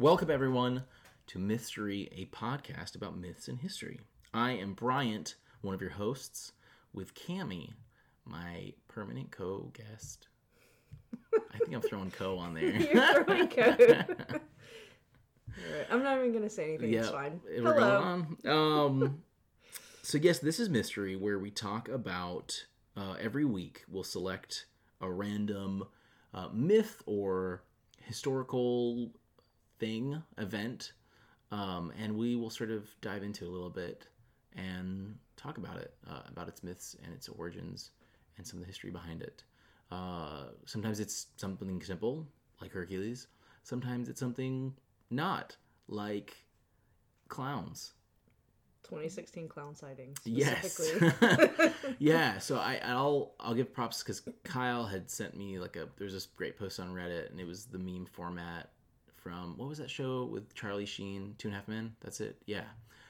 Welcome, everyone, to Mystery, a podcast about myths and history. I am Bryant, one of your hosts, with Cami, my permanent co guest. I think I'm throwing co on there. You're throwing. Alright, I'm not even gonna say anything. it's fine. We're Hello. going on. Um, so yes, this is mystery where we talk about uh, every week we'll select a random uh, myth or historical thing event, um, and we will sort of dive into it a little bit and talk about it, uh, about its myths and its origins and some of the history behind it. Uh, sometimes it's something simple like Hercules. Sometimes it's something not like clowns. 2016 clown sightings. Yes. Yeah. So I I'll I'll give props because Kyle had sent me like a there's this great post on Reddit and it was the meme format from what was that show with Charlie Sheen Two and a Half Men. That's it. Yeah.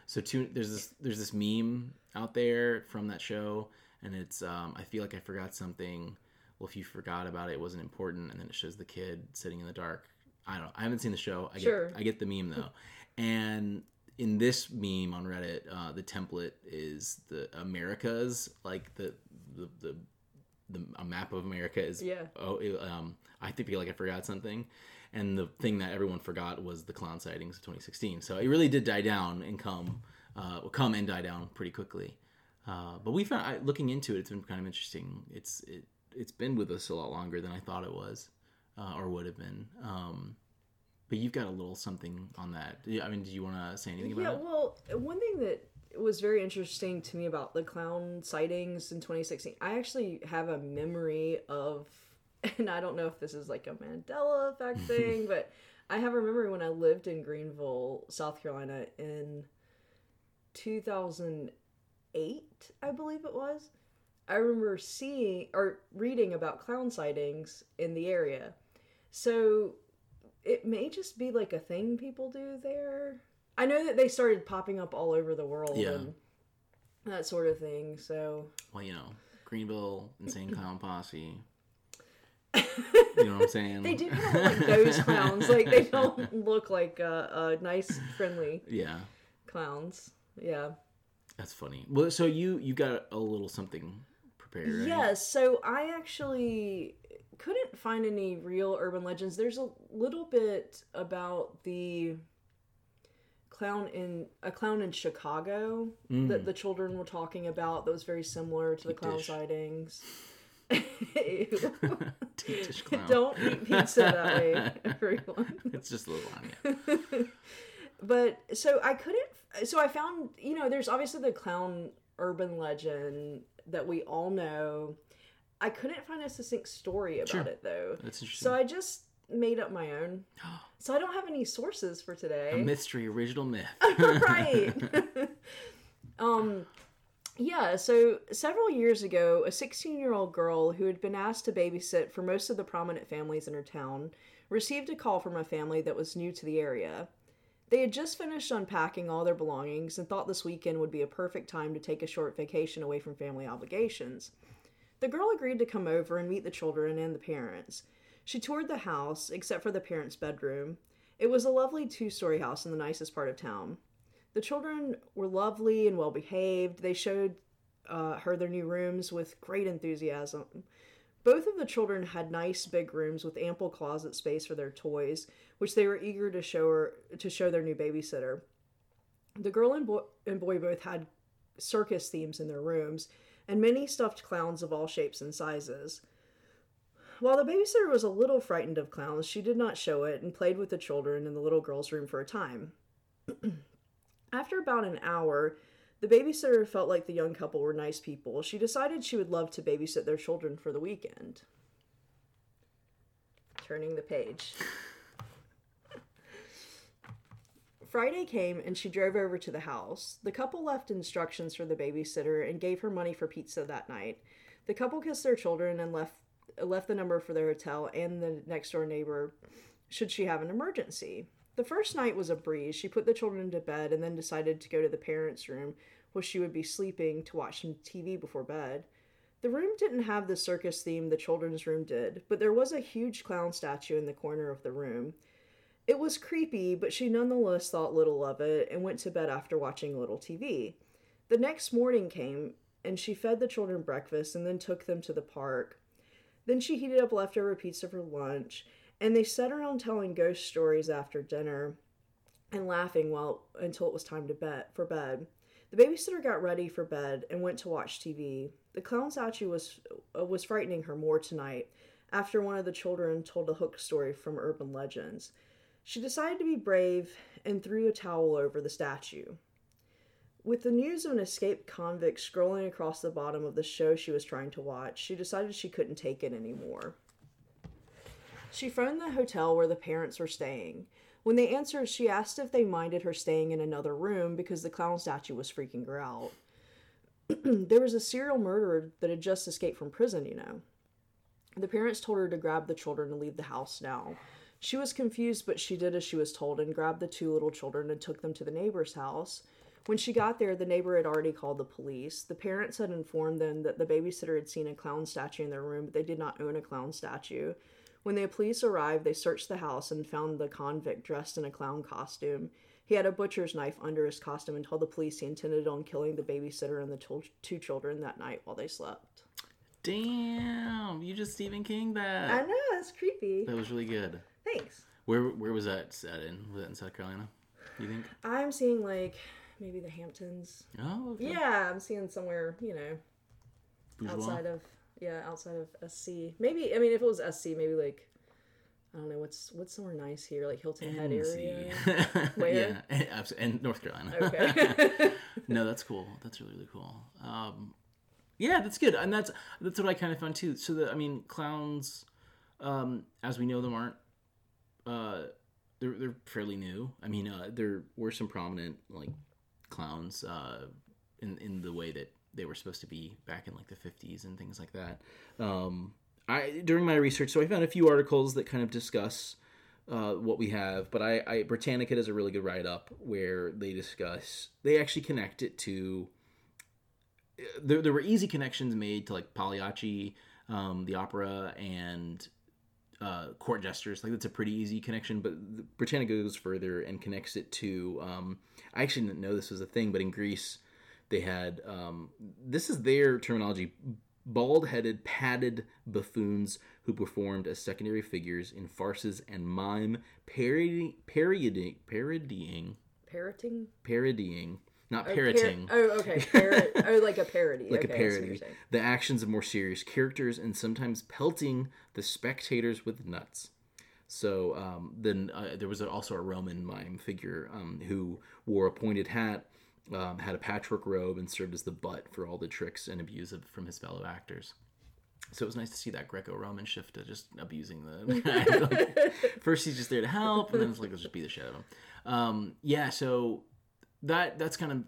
So two there's this there's this meme out there from that show and it's um I feel like I forgot something. Well, if you forgot about it, it wasn't important, and then it shows the kid sitting in the dark. I don't. know. I haven't seen the show. I Sure. get I get the meme though, and in this meme on Reddit, uh, the template is the Americas, like the the the, the a map of America is. Yeah. Oh, it, um, I think feel like I forgot something, and the thing that everyone forgot was the clown sightings of 2016. So it really did die down and come, uh, come and die down pretty quickly. Uh, but we found I, looking into it, it's been kind of interesting. It's it it's been with us a lot longer than I thought it was, uh, or would have been. Um, but you've got a little something on that. Yeah, I mean, do you want to say anything yeah, about it? Yeah well, one thing that was very interesting to me about the clown sightings in 2016, I actually have a memory of, and I don't know if this is like a Mandela effect thing, but I have a memory when I lived in Greenville, South Carolina in 2008, I believe it was. I remember seeing or reading about clown sightings in the area. So it may just be like a thing people do there. I know that they started popping up all over the world Yeah. and that sort of thing. So Well, you know, Greenville, Insane Clown Posse. you know what I'm saying? they do kind of look like those clowns. Like they don't look like uh, uh, nice, friendly Yeah, clowns. Yeah. that's funny. Well, so you you got a little something prepared. Right? Yes, so I actually couldn't find any real urban legends. There's a little bit about the clown in a clown in Chicago that mm. the children were talking about that was very similar to the clown dish. sightings. Ew. Deep dish clown. Don't eat pizza that way, everyone. It's just a little lasagna. but so I couldn't. So I found, you know, there's obviously the clown urban legend that we all know. I couldn't find a succinct story about Sure. it though. That's interesting. So I just made up my own. So I don't have any sources for a today. mystery original myth. right. um yeah, so several years ago, a 16 year old girl who had been asked to babysit for most of the prominent families in her town received a call from a family that was new to the area. They had just finished unpacking all their belongings and thought this weekend would be a perfect time to take a short vacation away from family obligations. The girl agreed to come over and meet the children and the parents. She toured the house, except for the parents' bedroom. It was a lovely two story house in the nicest part of town. The children were lovely and well behaved. They showed uh, her their new rooms with great enthusiasm. Both of the children had nice big rooms with ample closet space for their toys, which they were eager to show her to show their new babysitter. The girl and and boy both had circus themes in their rooms, and many stuffed clowns of all shapes and sizes. While the babysitter was a little frightened of clowns, she did not show it and played with the children in the little girl's room for a time. After about an hour, the babysitter felt like the young couple were nice people. She decided she would love to babysit their children for the weekend. Turning the page. Friday came and she drove over to the house. The couple left instructions for the babysitter and gave her money for pizza that night. The couple kissed their children and left left the number for their hotel and the next door neighbor should she have an emergency. The first night was a breeze. She put the children to bed and then decided to go to the parents' room where she would be sleeping to watch some TV before bed. The room didn't have the circus theme the children's room did, but there was a huge clown statue in the corner of the room. It was creepy, but she nonetheless thought little of it and went to bed after watching a little TV. The next morning came, and she fed the children breakfast and then took them to the park. Then she heated up leftover pizza for lunch, and they sat around telling ghost stories after dinner and laughing while until it was time to bed for bed. The babysitter got ready for bed and went to watch TV. The clown statue was uh, was frightening her more tonight after one of the children told a hook story from urban legends. She decided to be brave and threw a towel over the statue. With the news of an escaped convict scrolling across the bottom of the show she was trying to watch, she decided she couldn't take it anymore. She phoned the hotel where the parents were staying. When they answered, she asked if they minded her staying in another room because the clown statue was freaking her out. there was a serial murderer that had just escaped from prison, you know. The parents told her to grab the children and leave the house now. She was confused, but she did as she was told and grabbed the two little children and took them to the neighbor's house. When she got there, the neighbor had already called the police. The parents had informed them that the babysitter had seen a clown statue in their room, but they did not own a clown statue. When the police arrived, they searched the house and found the convict dressed in a clown costume. He had a butcher's knife under his costume and told the police he intended on killing the babysitter and the t- two children that night while they slept. Damn, you just Stephen King that. I know, that's creepy. That was really good. Thanks. Where where was that set in? Was that in South Carolina? You think? I'm seeing like maybe the Hamptons. Oh, okay. Yeah, I'm seeing somewhere, you know, Bourgeois? outside of yeah, outside of SC. Maybe I mean if it was SC, maybe like I don't know what's what's somewhere nice here, like Hilton Head area. Where? yeah, abs- and North Carolina. Okay. no, that's cool. That's really really cool. Um, yeah, that's good, and that's that's what I kind of found too. So the I mean, clowns, um, as we know them, aren't uh, they're they're fairly new. I mean, uh, there were some prominent like clowns uh, in in the way that they were supposed to be back in like the fifties and things like that. Um, I during my research, so I found a few articles that kind of discuss uh, what we have, but I, I Britannica does a really good write up where they discuss they actually connect it to there, there were easy connections made to like Pagliacci, um, the opera, and uh, court jesters. Like that's a pretty easy connection, but the- Britannica goes further and connects it to. Um, I actually didn't know this was a thing, but in Greece, they had um, this is their terminology: bald-headed, padded buffoons who performed as secondary figures in farces and mime, parody, parodying, parodying, Parroting? parodying, not Oh, par- parroting oh, okay. Parrot. oh, like a parody. like okay, a I see what you're parody, the actions of more serious characters, and sometimes pelting the spectators with nuts. So um, then uh, there was also a Roman mime figure um, who wore a pointed hat, um, had a patchwork robe, and served as the butt for all the tricks and abuse of, from his fellow actors. So it was nice to see that Greco-Roman shift to just abusing the guy. Like, first he's just there to help, and then it's like let's just beat the shit out of him. Um, yeah, so that that's kind of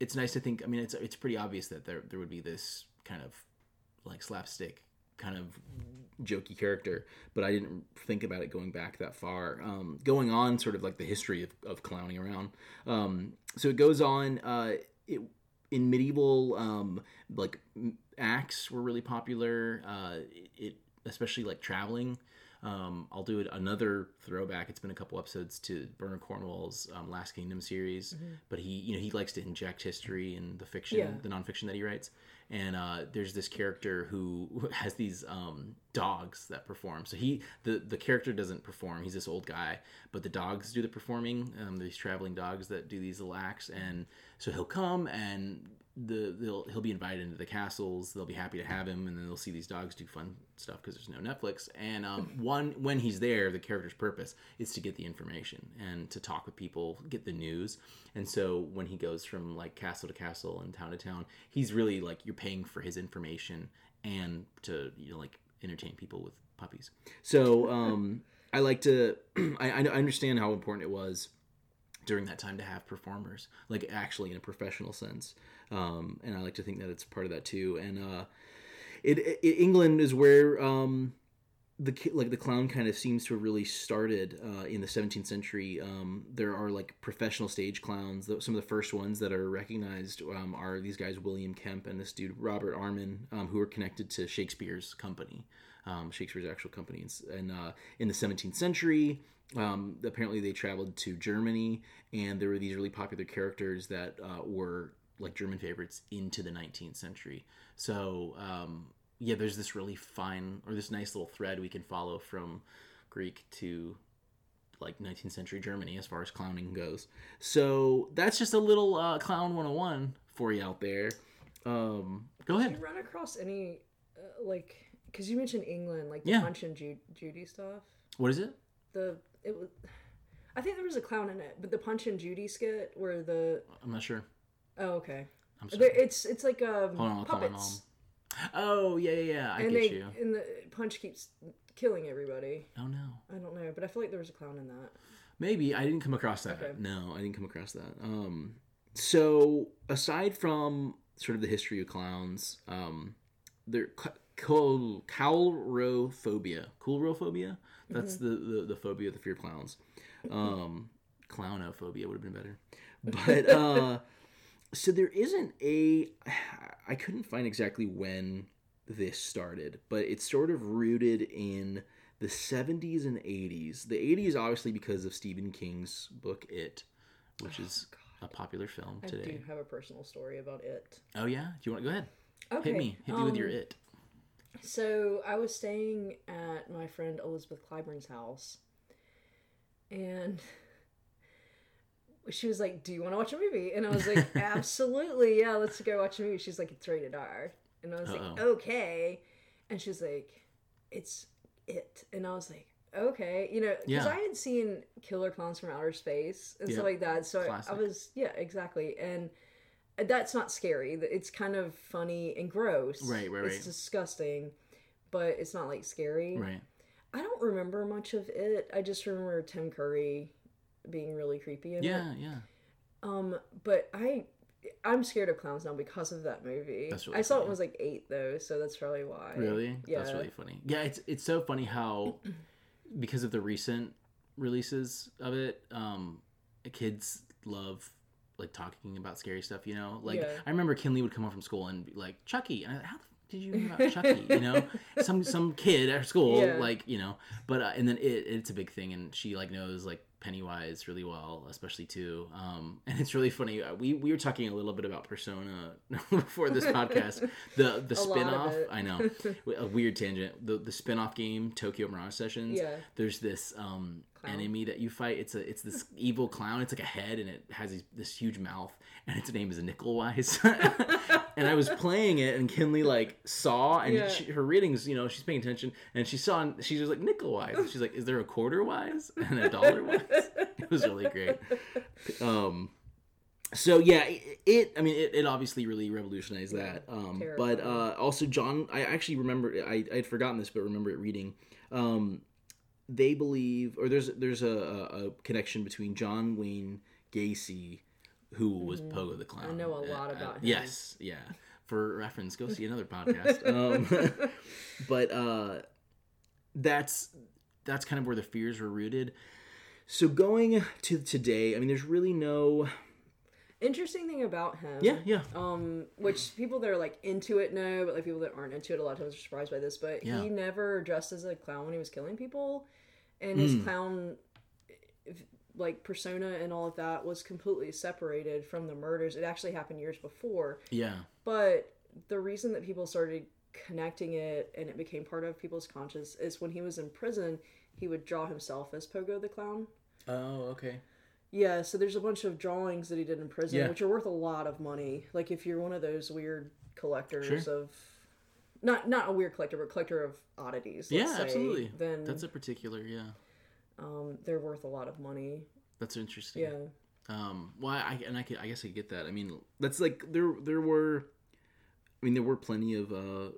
it's nice to think. I mean, it's it's pretty obvious that there there would be this kind of like slapstick kind of jokey character, but I didn't think about it going back that far. Um, going on, sort of like the history of, of clowning around. Um, so it goes on. Uh, it in medieval um, like acts were really popular. Uh, it, it especially like traveling. Um, I'll do another throwback. It's been a couple episodes to Bernard Cornwell's um, Last Kingdom series, but he, you know, he likes to inject history in the fiction, Yeah. the nonfiction that he writes. And uh, there's this character who has these um, dogs that perform. So he, the the character doesn't perform. He's this old guy, but the dogs do the performing. Um, these traveling dogs that do these little acts, and so he'll come and the they'll he'll be invited into the castles. They'll be happy to have him, and then they'll see these dogs do fun stuff because there's no Netflix. And um, one when he's there, the character's purpose is to get the information and to talk with people, get the news. And so when he goes from like castle to castle and town to town, he's really like you're paying for his information and to you know like entertain people with puppies. So um, I like to I, I understand how important it was during that time to have performers like actually in a professional sense um, and i like to think that it's part of that too. And uh, it, it england is where um, the like the clown kind of seems to have really started uh, in the 17th century. Um, there are like professional stage clowns. Some of the first ones that are recognized um, are these guys william kemp and this dude robert armin um, who are connected to shakespeare's company um, Shakespeare's actual company. And uh, in the 17th century, um, apparently they traveled to Germany, and there were these really popular characters that uh, were like German favorites into the 19th century. So um, yeah, there's this really fine or this nice little thread we can follow from Greek to like 19th century Germany as far as clowning goes. So that's just a little uh, clown 101 for you out there. Um, go Did ahead. you run across any, uh, like, because you mentioned England, like the Yeah. Punch and Ju- Judy stuff? What is it? The, it was, I think there was a clown in it, but the Punch and Judy skit where the, I'm not sure. Oh, okay. I'm sorry. it's it's like um, Hold on, I'll call my puppets. Oh yeah, yeah, yeah. I and get they you. and the punch keeps killing everybody. Oh no. I don't know, but I feel like there was a clown in that. Maybe I didn't come across that. Okay. No, I didn't come across that. Um, so aside from sort of the history of clowns, um, there col- coulrophobia, coulrophobia. That's the, the the phobia, the fear of clowns. Um, clownophobia would have been better, but uh, so there isn't a. I couldn't find exactly when this started, but it's sort of rooted in the 70s and 80s. The 80s, obviously, because of Stephen King's book It, which is a popular film today I do have a personal story about it. Oh yeah, do you want to go ahead? Okay, Hit me, hit me with your um, It. So I was staying at my friend Elizabeth Clyburn's house, and she was like, "Do you want to watch a movie?" And I was like, "Absolutely, yeah, let's go watch a movie." She's like, "It's rated R," and I was like, Uh-oh. "Okay," and she's like, "It's it," and I was like. Okay, you know, because Yeah. I had seen Killer Clowns from Outer Space and Yeah. stuff like that, so I, I was, yeah, exactly, and that's not scary. It's kind of funny and gross. Right, right, It's right. disgusting, but it's not like scary. Right. I don't remember much of it. I just remember Tim Curry being really creepy in it. Yeah, yeah. Um, but I I'm scared of clowns now because of that movie. Really I saw it funny. when I was like eight though, so that's probably why. Really? Yeah. That's really funny. Yeah, it's it's so funny how because of the recent releases of it, um, kids love like talking about scary stuff. You know, like Yeah. I remember Kinley would come home from school and be like, "Chucky," and I, like how did you know about Chucky? You know, some some kid at school, Yeah. like you know, but uh, and then it it's a big thing, and she like knows like Pennywise really well, especially too. Um, and it's really funny. Uh, We we were talking a little bit about Persona before this podcast. The the A lot of spin-off. I know, a weird tangent. The the spin-off game Tokyo Mirage Sessions. Yeah. There's this um enemy that you fight. It's a it's this evil clown. It's like a head and it has these, this huge mouth and its name is Nickelwise. And I was playing it and Kinley like saw and Yeah. she, her readings, you know, she's paying attention and she saw and she was like Nickelwise. And she's like, is there a quarter wise and a dollar wise? It was really great. Um so yeah, it, it I mean it, it obviously really revolutionized that. Um but uh also John I actually remember I I had forgotten this but remember it reading um they believe or there's there's a, a, a connection between John Wayne Gacy who was Pogo the Clown. Mm-hmm. I know a Uh, lot uh, about him. Yes, yeah. For reference, go see another podcast. Um, but uh, that's that's kind of where the fears were rooted. So going to today, I mean, there's really no. Interesting thing about him. Yeah, yeah, Um, which people that are like into it know, but like people that aren't into it a lot of times are surprised by this. But Yeah. he never dressed as a clown when he was killing people, and his Mm. clown, like persona and all of that was completely separated from the murders. It actually happened years before, yeah, but the reason that people started connecting it and it became part of people's conscious is when he was in prison, he would draw himself as Pogo the clown. Oh, okay. Yeah, so there's a bunch of drawings that he did in prison, Yeah. which are worth a lot of money. Like if you're one of those weird collectors Sure. of, not not a weird collector, but collector of oddities. Yeah, say, absolutely. Then That's a particular. Yeah, um, they're worth a lot of money. that's interesting. Yeah, Um, well, I and I could, I guess I get that. I mean, that's like there there were, I mean, there were plenty of uh,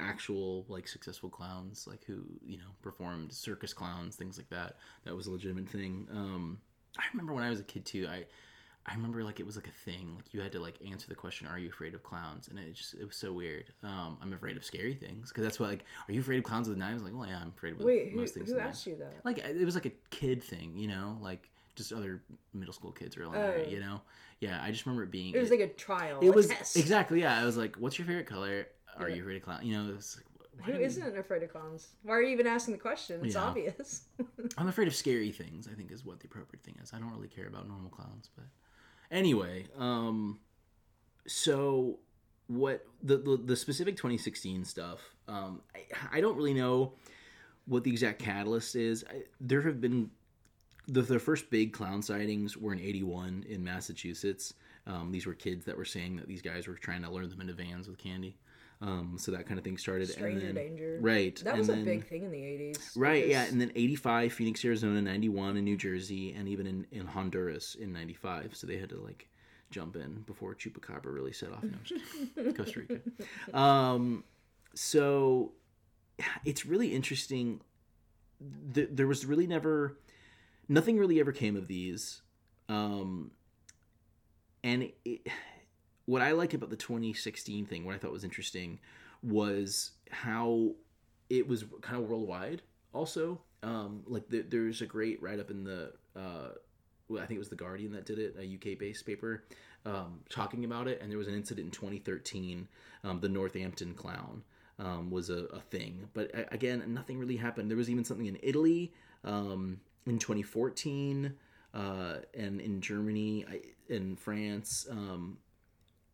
actual like successful clowns, like who you know performed circus clowns, things like that. That was a legitimate thing. Um, I remember when I was a kid too. I I remember like it was like a thing. Like you had to like answer the question, "Are you afraid of clowns?" And it just it was so weird. Um, I'm afraid of scary things because that's what like, are you afraid of clowns with knives? Like, well, yeah, I'm afraid of wait, who, most things. who knives you that? like it was like a kid thing, you know, like just other middle school kids or elementary, Oh. you know. Yeah, I just remember it being. It was like a trial. it a was test. exactly yeah. I was like, "What's your favorite color? Are you afraid of clowns?" You know, it was like, Who isn't afraid of clowns? Why are you even asking the question? It's Yeah. obvious. I'm afraid of scary things. I think is what the appropriate thing is. I don't really care about normal clowns, but anyway, um, so what the the, the specific 2016 stuff? Um, I, I don't really know what the exact catalyst is. I, there have been the, the first big clown sightings were in 81 in Massachusetts. Um, these were kids that were saying that these guys were trying to lure them into vans with candy. Um, so that kind of thing started. Stranger and then, danger. Right. That and was a big thing in the 80s. Right, yeah, and then 85, Phoenix, Arizona, 91 in New Jersey, and even in, in Honduras in 95. So they had to like jump in before Chupacabra really set off. No, I'm just kidding. Costa Rica. Um, so it's really interesting. Th- there was really never, nothing really ever came of these. Um, and it, what I like about the 2016 thing, what I thought was interesting, was how it was kind of worldwide. Also, um, like the, there's a great write up in the, uh, well, I think it was the Guardian that did it, a UK based paper, um, talking about it. And there was an incident in 2013, um, the Northampton clown. Um, was a, a thing, but again, nothing really happened. There was even something in Italy um, in 2014, uh, and in Germany, in France, um,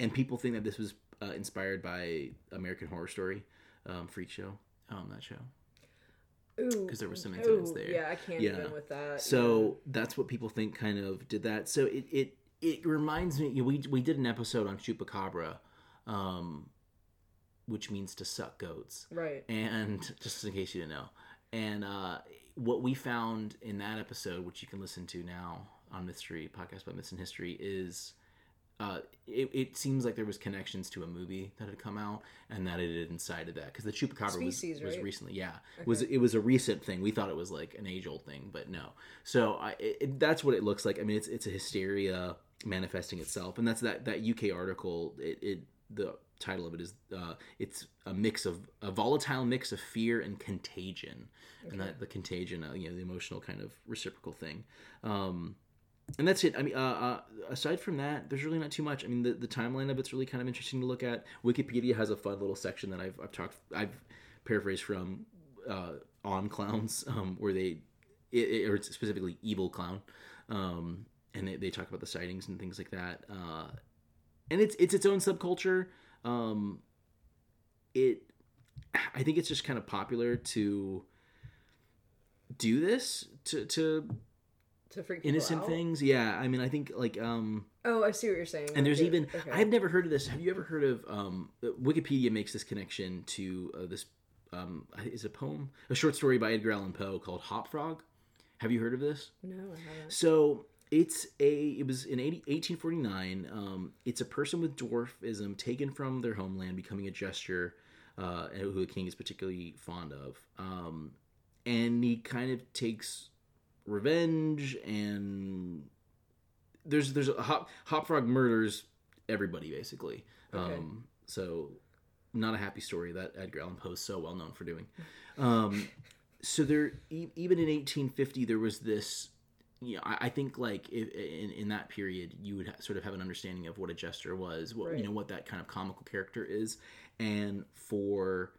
and people think that this was uh, inspired by American Horror Story, um, Freak Show, um, that show. Because there were some incidents ooh, there. Yeah, I can't Yeah. even with that. So that's what people think kind of did that. So it it, it reminds me. You know, we we did an episode on chupacabra, um, which means to suck goats. right. And just in case you didn't know, and uh, what we found in that episode, which you can listen to now on Mystery Podcast by Myths and History, is uh, it, it seems like there was connections to a movie that had come out, and that it had incited that because the chupacabra was, Species, was right? recently, yeah, was it was a recent thing. We thought it was like an age old thing, but no. So I, it, it- that's what it looks like. I mean, it's it's a hysteria manifesting itself, and that's that that UK article. It, it the title of it is uh, it's a mix of a volatile mix of fear and contagion, and that the contagion, uh, you know, the emotional kind of reciprocal thing. Um, and that's it. I mean, uh, uh, aside from that, there's really not too much. I mean, the, the timeline of it's really kind of interesting to look at. Wikipedia has a fun little section that I've, I've talked, I've paraphrased from uh, on clowns, um, where they, it, it- or specifically evil clown, um, and they, they talk about the sightings and things like that. Uh, and it's it's its own subculture. Um, it, I think it's just kind of popular to do this to to To freak innocent out? things yeah i mean i think like um Oh, I see what you're saying. and there's Okay, even okay. i've never heard of this have you ever heard of um wikipedia makes this connection to uh, this um is a poem a short story by edgar allan poe called hop frog have you heard of this No, I haven't. so it's a it was in 80, 1849 um it's a person with dwarfism taken from their homeland becoming a jester uh who the king is particularly fond of um and he kind of takes revenge and there's there's a hop hop frog murders everybody basically Okay. um so not a happy story that edgar allan poe is so well known for doing um so there e- even in 1850 there was this you know, I, I think like if, in in that period you would ha- sort of have an understanding of what a jester was, what Right. you know what that kind of comical character is, and for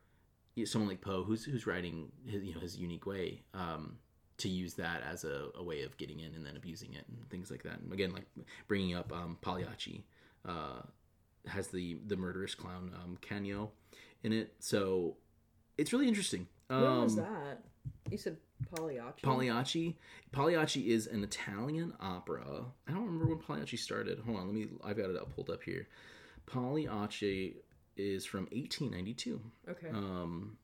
someone like Poe who's who's writing his you know his unique way, um, to use that as a, a way of getting in and then abusing it and things like that. And again, like bringing up um, Pagliacci, uh, has the the murderous clown um, Canio in it, so it's really interesting. Um, When was that? You said Pagliacci. Pagliacci. Pagliacci is an Italian opera. I don't remember when Pagliacci started. Hold on, let me. I've got it up, pulled up here. Pagliacci is from 1892. Okay. Um,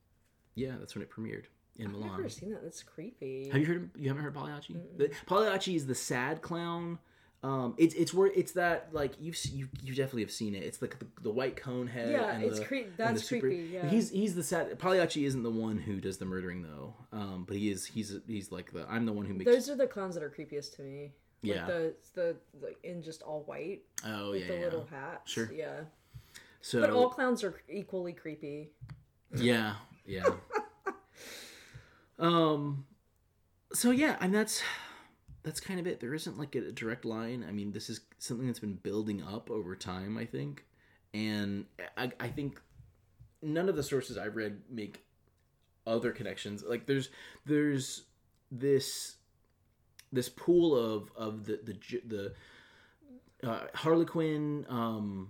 yeah, that's when it premiered in I've Milan. never seen that. That's creepy. Have you heard? You haven't heard Pagliacci? The, Pagliacci is the sad clown. Um, it's it's where it's that like you've you you definitely have seen it. It's like the, the white cone head. Yeah, it's the, creep- that's super- creepy, yeah. he's he's the sad. Pagliacci isn't the one who does the murdering though. Um, but he is he's he's like the I'm the one who makes. Those are the clowns that are creepiest to me. Like Yeah. The the like in just all white oh with yeah, the yeah. little hat. Sure. Yeah. So But all clowns are equally creepy. yeah, yeah. um, so yeah, and that's that's kind of it. There isn't like a direct line. I mean, this is something that's been building up over time. I think, and I, I think none of the sources I've read make other connections. Like there's there's this this pool of of the the the uh, Harlequin um,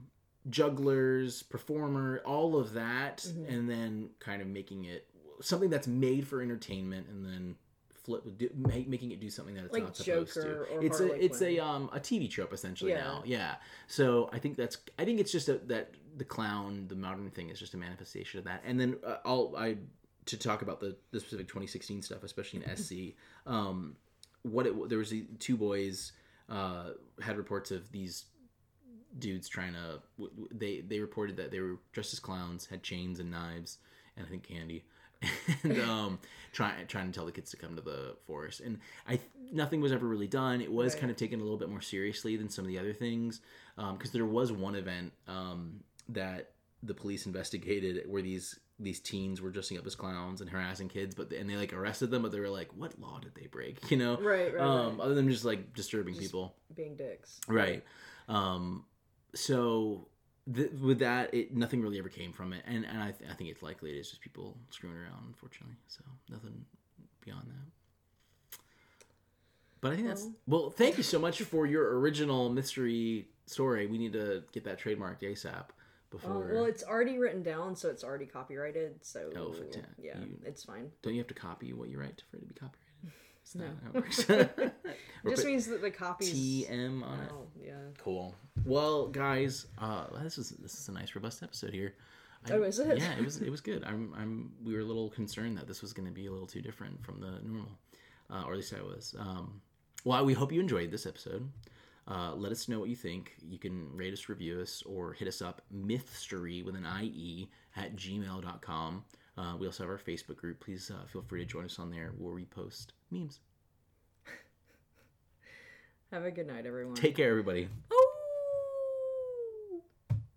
jugglers, performer, all of that, Mhm. and then kind of making it something that's made for entertainment, and then flip do, make, making it do something that it's Like not supposed Joker to. it's a it's a um a TV trope essentially Yeah. now. Yeah. So I think that's I think it's just a, that the clown, the modern thing, is just a manifestation of that. And then uh, I'll I to talk about the the specific 2016 stuff, especially in SC. Um, what it there was the two boys uh had reports of these dudes trying to they they reported that they were dressed as clowns had chains and knives and i think candy and um trying trying to tell the kids to come to the forest and i nothing was ever really done it was Right. kind of taken a little bit more seriously than some of the other things because there was one event um that the police investigated where these these teens were dressing up as clowns and harassing kids but and they like arrested them but they were like what law did they break you know Right, right, um right. other than just like disturbing Just- people Being dicks. right um so th- with that it nothing really ever came from it. And and I, th- I think it's likely it is just people screwing around unfortunately. So nothing beyond that. But i think that's well thank you so much for your original mystery story. We need to get that trademarked asap Um, before well, it's already written down, so it's already copyrighted. So Oh, yeah, You- it's fine. don't you have to copy what you write for it to be copyrighted is that No. how it works It just means that the copies. tm on it Oh, yeah. Cool. Well, guys, uh, this is this is a nice robust episode here. I- Oh, is it? Yeah, it was it was good. I'm I'm we were a little concerned that this was going to be a little too different from the normal, uh, or at least I was. Um, well, we hope you enjoyed this episode. Uh, let us know what you think. You can rate us, review us, or hit us up mythstory with an IE at gmail.com. Uh, we also have our Facebook group. Please uh, feel free to join us on there. We'll repost memes. Have a good night, everyone. Take care, everybody. Oh,